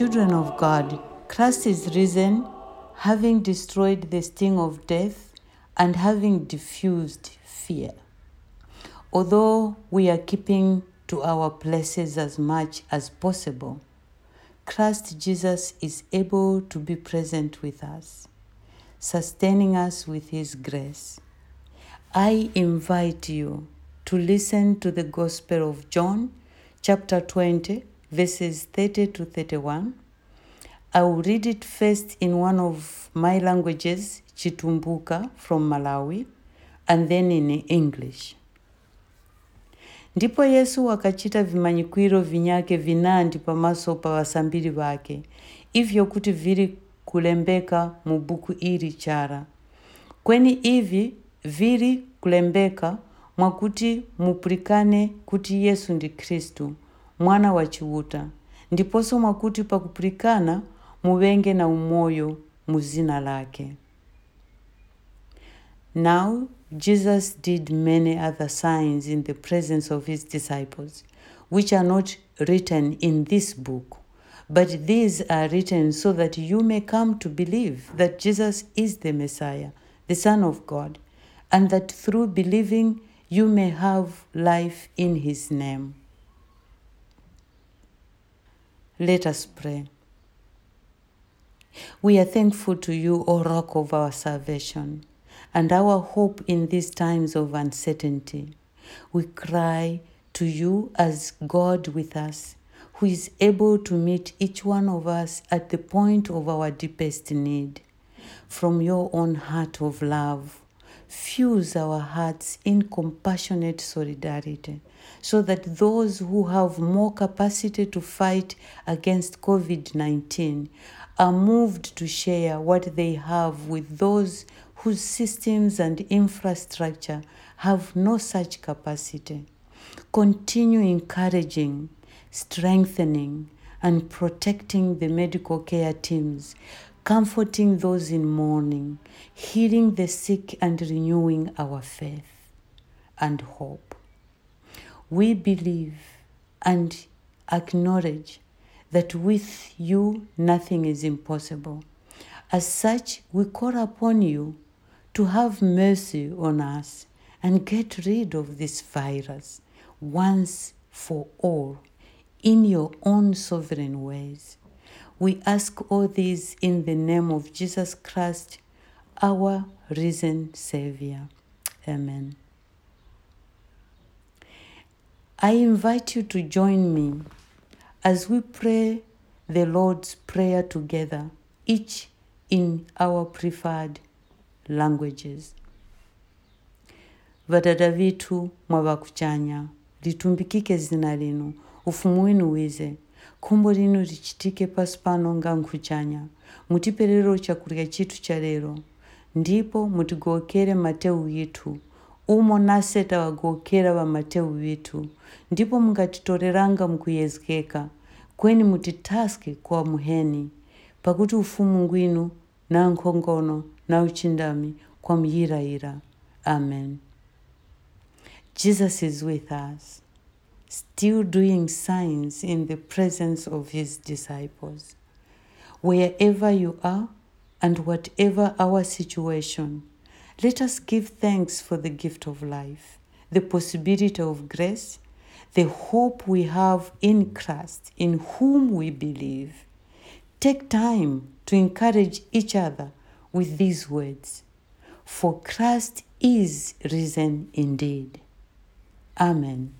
Children of God, Christ is risen, having destroyed the sting of death and having diffused fear. Although we are keeping to our places as much as possible, Christ Jesus is able to be present with us, sustaining us with his grace. I invite you to listen to the Gospel of John, chapter 20, verses 30 to 31. I will read it first in one of my languages, Chitumbuka from Malawi, and then in English. Ndipo Yesu akachita vimanyikwiro vinyake vinandi pamaso pa vasambiri vake, ivyo kuti viri kulembeka mu buku ili chara. Kweni ivi viri kulembeka mwakuti mupulikane kuti Yesu ndi Khristu, mwana wa chiuta, ndiposo mwakuti pakupulikana muvenge na umoyo mu zina lake. Now Jesus did many other signs in the presence of his disciples, which are not written in this book. But these are written so that you may come to believe that Jesus is the Messiah, the Son of God, and that through believing you may have life in his name. Let us pray. We are thankful to you, O rock of our salvation, and our hope in these times of uncertainty. We cry to you as God with us, who is able to meet each one of us at the point of our deepest need. From your own heart of love, fuse our hearts in compassionate solidarity so that those who have more capacity to fight against COVID 19 are moved to share what they have with those whose systems and infrastructure have no such capacity. Continue encouraging, strengthening, and protecting the medical care teams, comforting those in mourning, healing the sick, and renewing our faith and hope. We believe and acknowledge that with you nothing is impossible. As such, we call upon you to have mercy on us and get rid of this virus once for all in your own sovereign ways. We ask all this in the name of Jesus Christ, our risen Savior. Amen. I invite you to join me as we pray the Lord's Prayer together, each in our preferred languages. Vadada vitu mwavakuchanya litumbikike zina linu ufumu winu wize khumbo linu lichitike pasi pano nga nkhuchanya. Mutiperero chakurya chitu cha lero. Ndipo mutigokere mateu yitu umo nase tawagokera wa mateu vitu ndipo mungatitoreranga mukuyezekeka kweni mutitaske kwa muheni. Pakuti ufumu ngwinu na nkhongono na uchindami kwa myirayira amen. Jesus is with us still doing signs in the presence of his disciples wherever you are and whatever our situation let us give thanks for the gift of life the possibility of grace the hope we have in Christ, in whom we believe. Take time to encourage each other with these words For Christ is risen indeed. Amen.